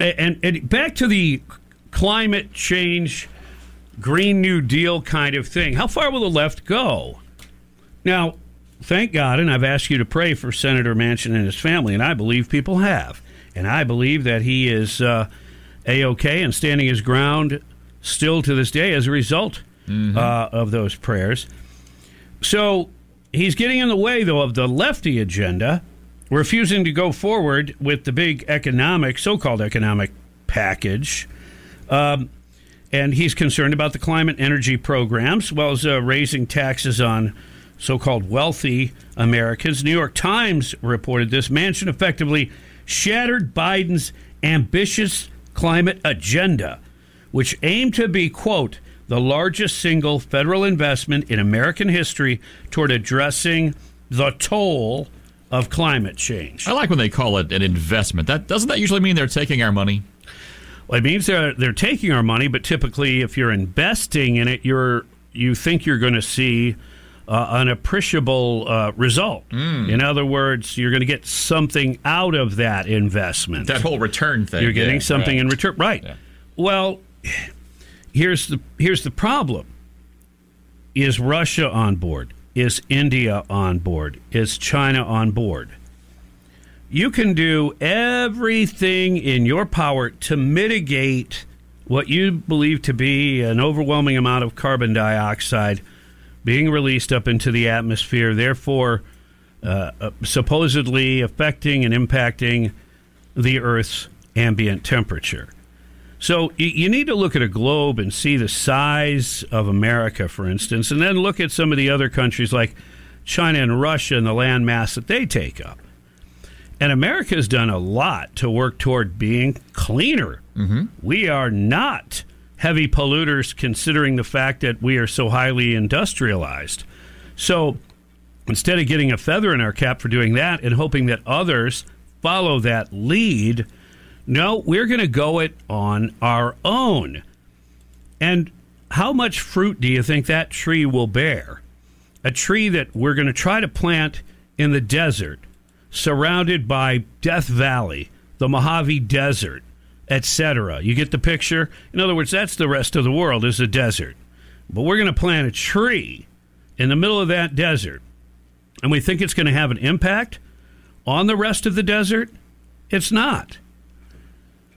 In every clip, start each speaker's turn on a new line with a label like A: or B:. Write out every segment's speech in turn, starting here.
A: And, and back to the climate change, Green New Deal kind of thing. How far will the left go? Now, thank God, and I've asked you to pray for Senator Manchin and his family, and I believe people have. And I believe that he is uh, A OK and standing his ground still to this day as a result mm-hmm. uh, of those prayers. So he's getting in the way, though, of the lefty agenda, refusing to go forward with the big economic, so called economic package. Um, and he's concerned about the climate energy programs, as well as uh, raising taxes on so called wealthy Americans. New York Times reported this. Manchin effectively shattered Biden's ambitious climate agenda, which aimed to be, quote, the largest single federal investment in American history toward addressing the toll of climate change.
B: I like when they call it an investment. That doesn't that usually mean they're taking our money?
A: Well, it means they're they're taking our money, but typically, if you're investing in it, you're you think you're going to see uh, an appreciable uh, result. Mm. In other words, you're going to get something out of that investment.
B: That whole return thing.
A: You're getting
B: yeah,
A: something
B: right.
A: in return, right? Yeah. Well, here's the here's the problem: is Russia on board? Is India on board? Is China on board? You can do everything in your power to mitigate what you believe to be an overwhelming amount of carbon dioxide being released up into the atmosphere, therefore, uh, uh, supposedly affecting and impacting the Earth's ambient temperature. So you need to look at a globe and see the size of America, for instance, and then look at some of the other countries like China and Russia and the land mass that they take up. And America has done a lot to work toward being cleaner. Mm-hmm. We are not heavy polluters, considering the fact that we are so highly industrialized. So instead of getting a feather in our cap for doing that and hoping that others follow that lead, no, we're going to go it on our own. And how much fruit do you think that tree will bear? A tree that we're going to try to plant in the desert, surrounded by Death Valley, the Mojave Desert, etc. You get the picture? In other words, that's the rest of the world is a desert. But we're going to plant a tree in the middle of that desert. And we think it's going to have an impact on the rest of the desert? It's not.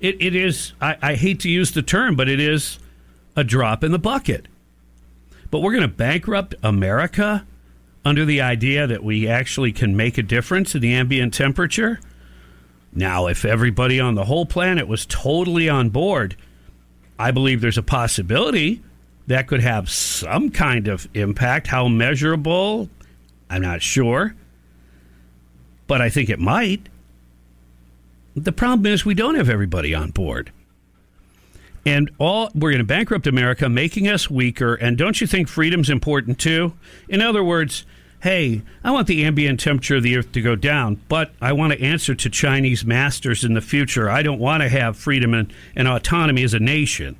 A: It, it is, I, I hate to use the term, but it is a drop in the bucket. But we're going to bankrupt America under the idea that we actually can make a difference in the ambient temperature? Now, if everybody on the whole planet was totally on board, I believe there's a possibility that could have some kind of impact. How measurable? I'm not sure. But I think it might. The problem is we don't have everybody on board. And all we're going to bankrupt America, making us weaker. And don't you think freedom's important too? In other words, hey, I want the ambient temperature of the earth to go down, but I want to answer to Chinese masters in the future. I don't want to have freedom and, and autonomy as a nation.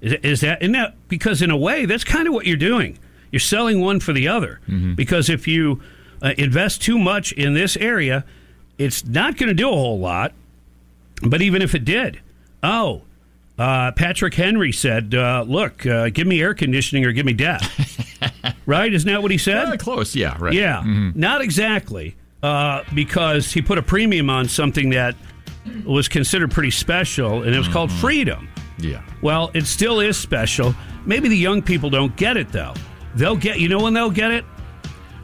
A: Is, is that, that because, in a way, that's kind of what you're doing? You're selling one for the other. Mm-hmm. Because if you uh, invest too much in this area, it's not going to do a whole lot. But even if it did, oh, uh, Patrick Henry said, uh, "Look, uh, give me air conditioning or give me death." right? Isn't that what he said?
B: close, yeah, right.
A: Yeah, mm-hmm. not exactly, uh, because he put a premium on something that was considered pretty special, and it was mm-hmm. called freedom.
B: Yeah.
A: Well, it still is special. Maybe the young people don't get it though. They'll get. You know when they'll get it?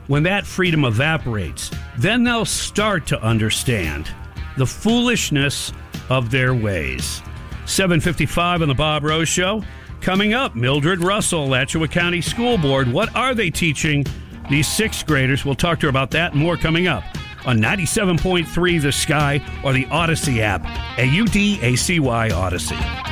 A: When that freedom evaporates, then they'll start to understand the foolishness of their ways. 755 on the Bob Rose Show. Coming up, Mildred Russell, Alachua County School Board. What are they teaching these sixth graders? We'll talk to her about that and more coming up on 97.3 The Sky or the Audacy app. A U D A C Y Audacy.